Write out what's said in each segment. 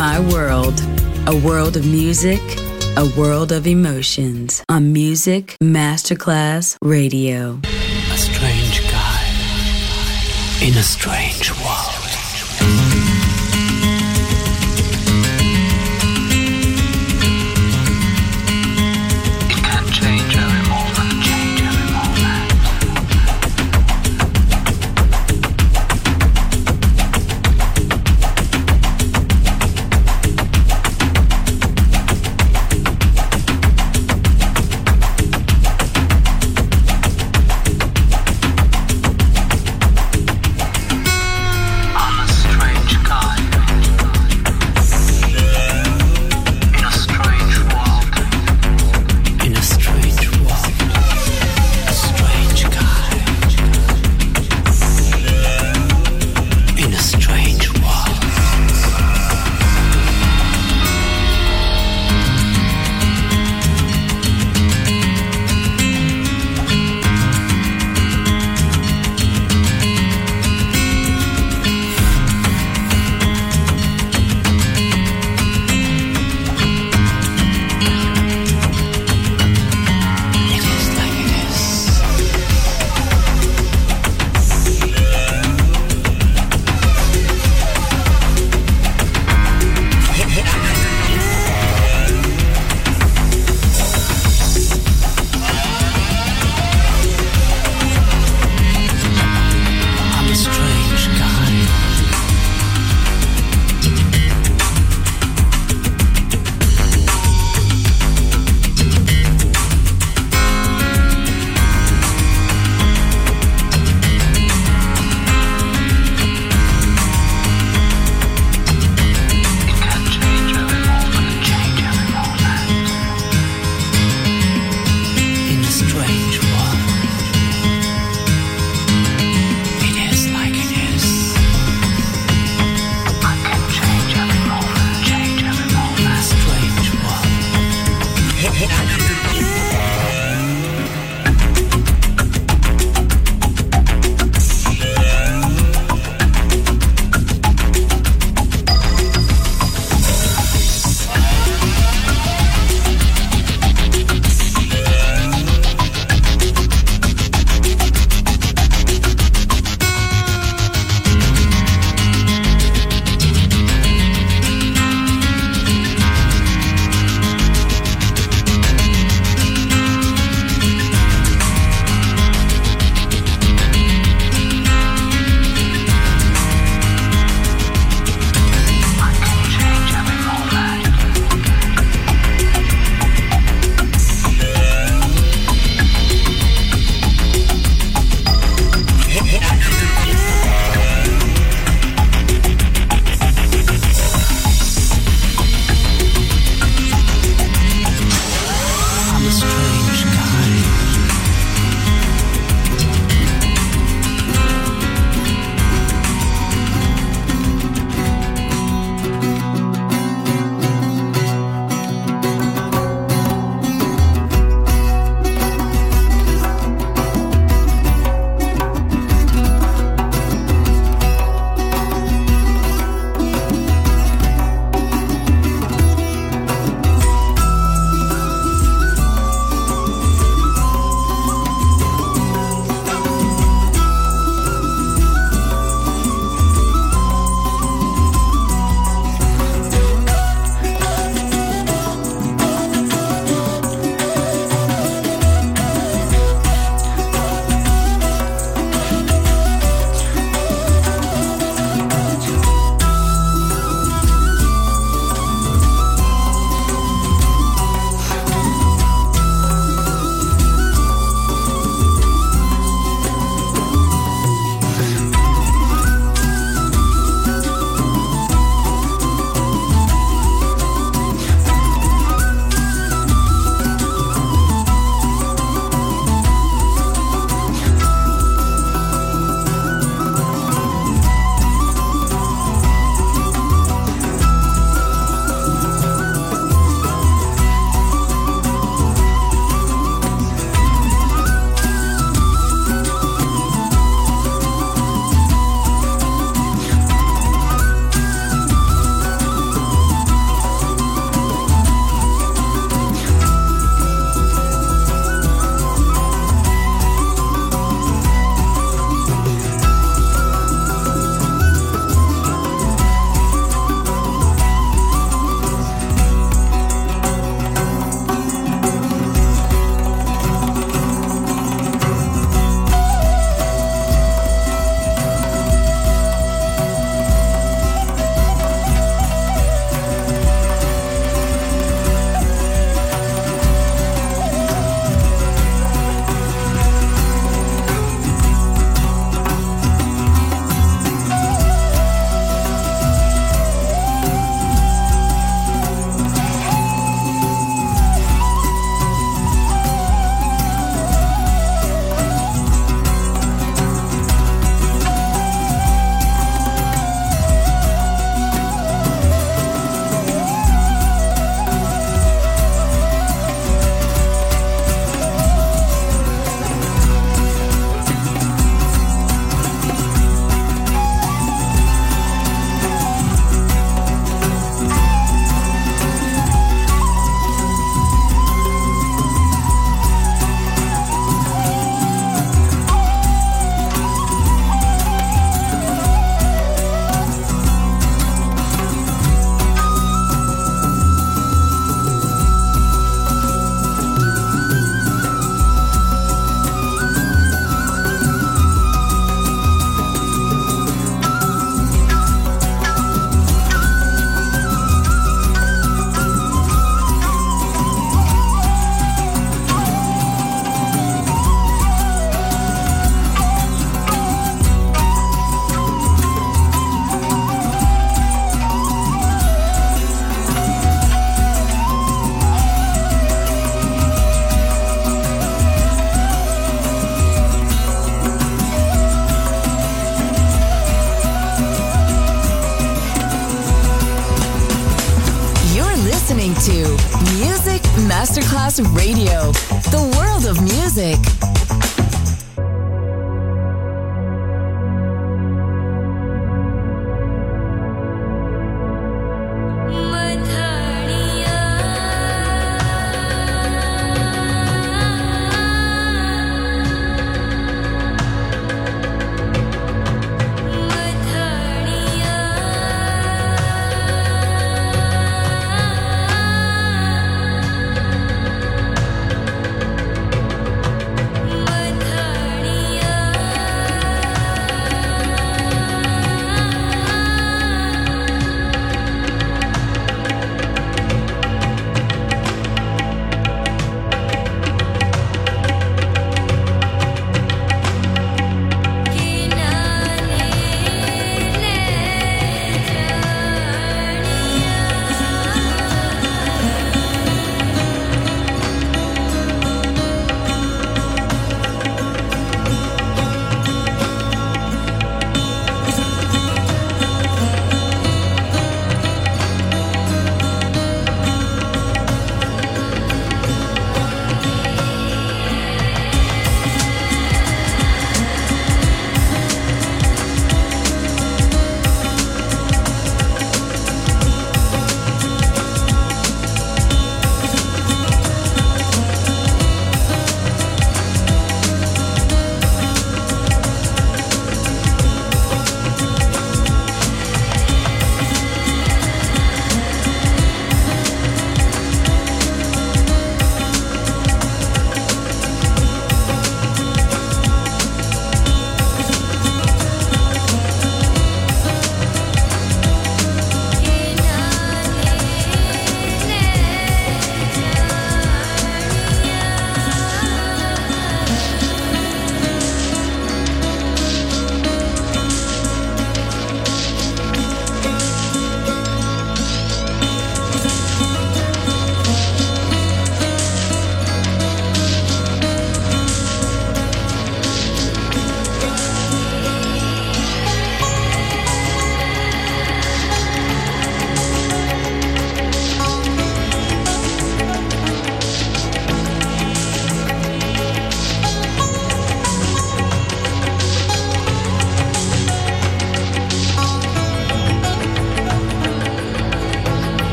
My World, a world of music, a world of emotions on Music Masterclass Radio. A strange guy in a strange world.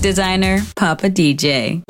Designer, Papa DJ.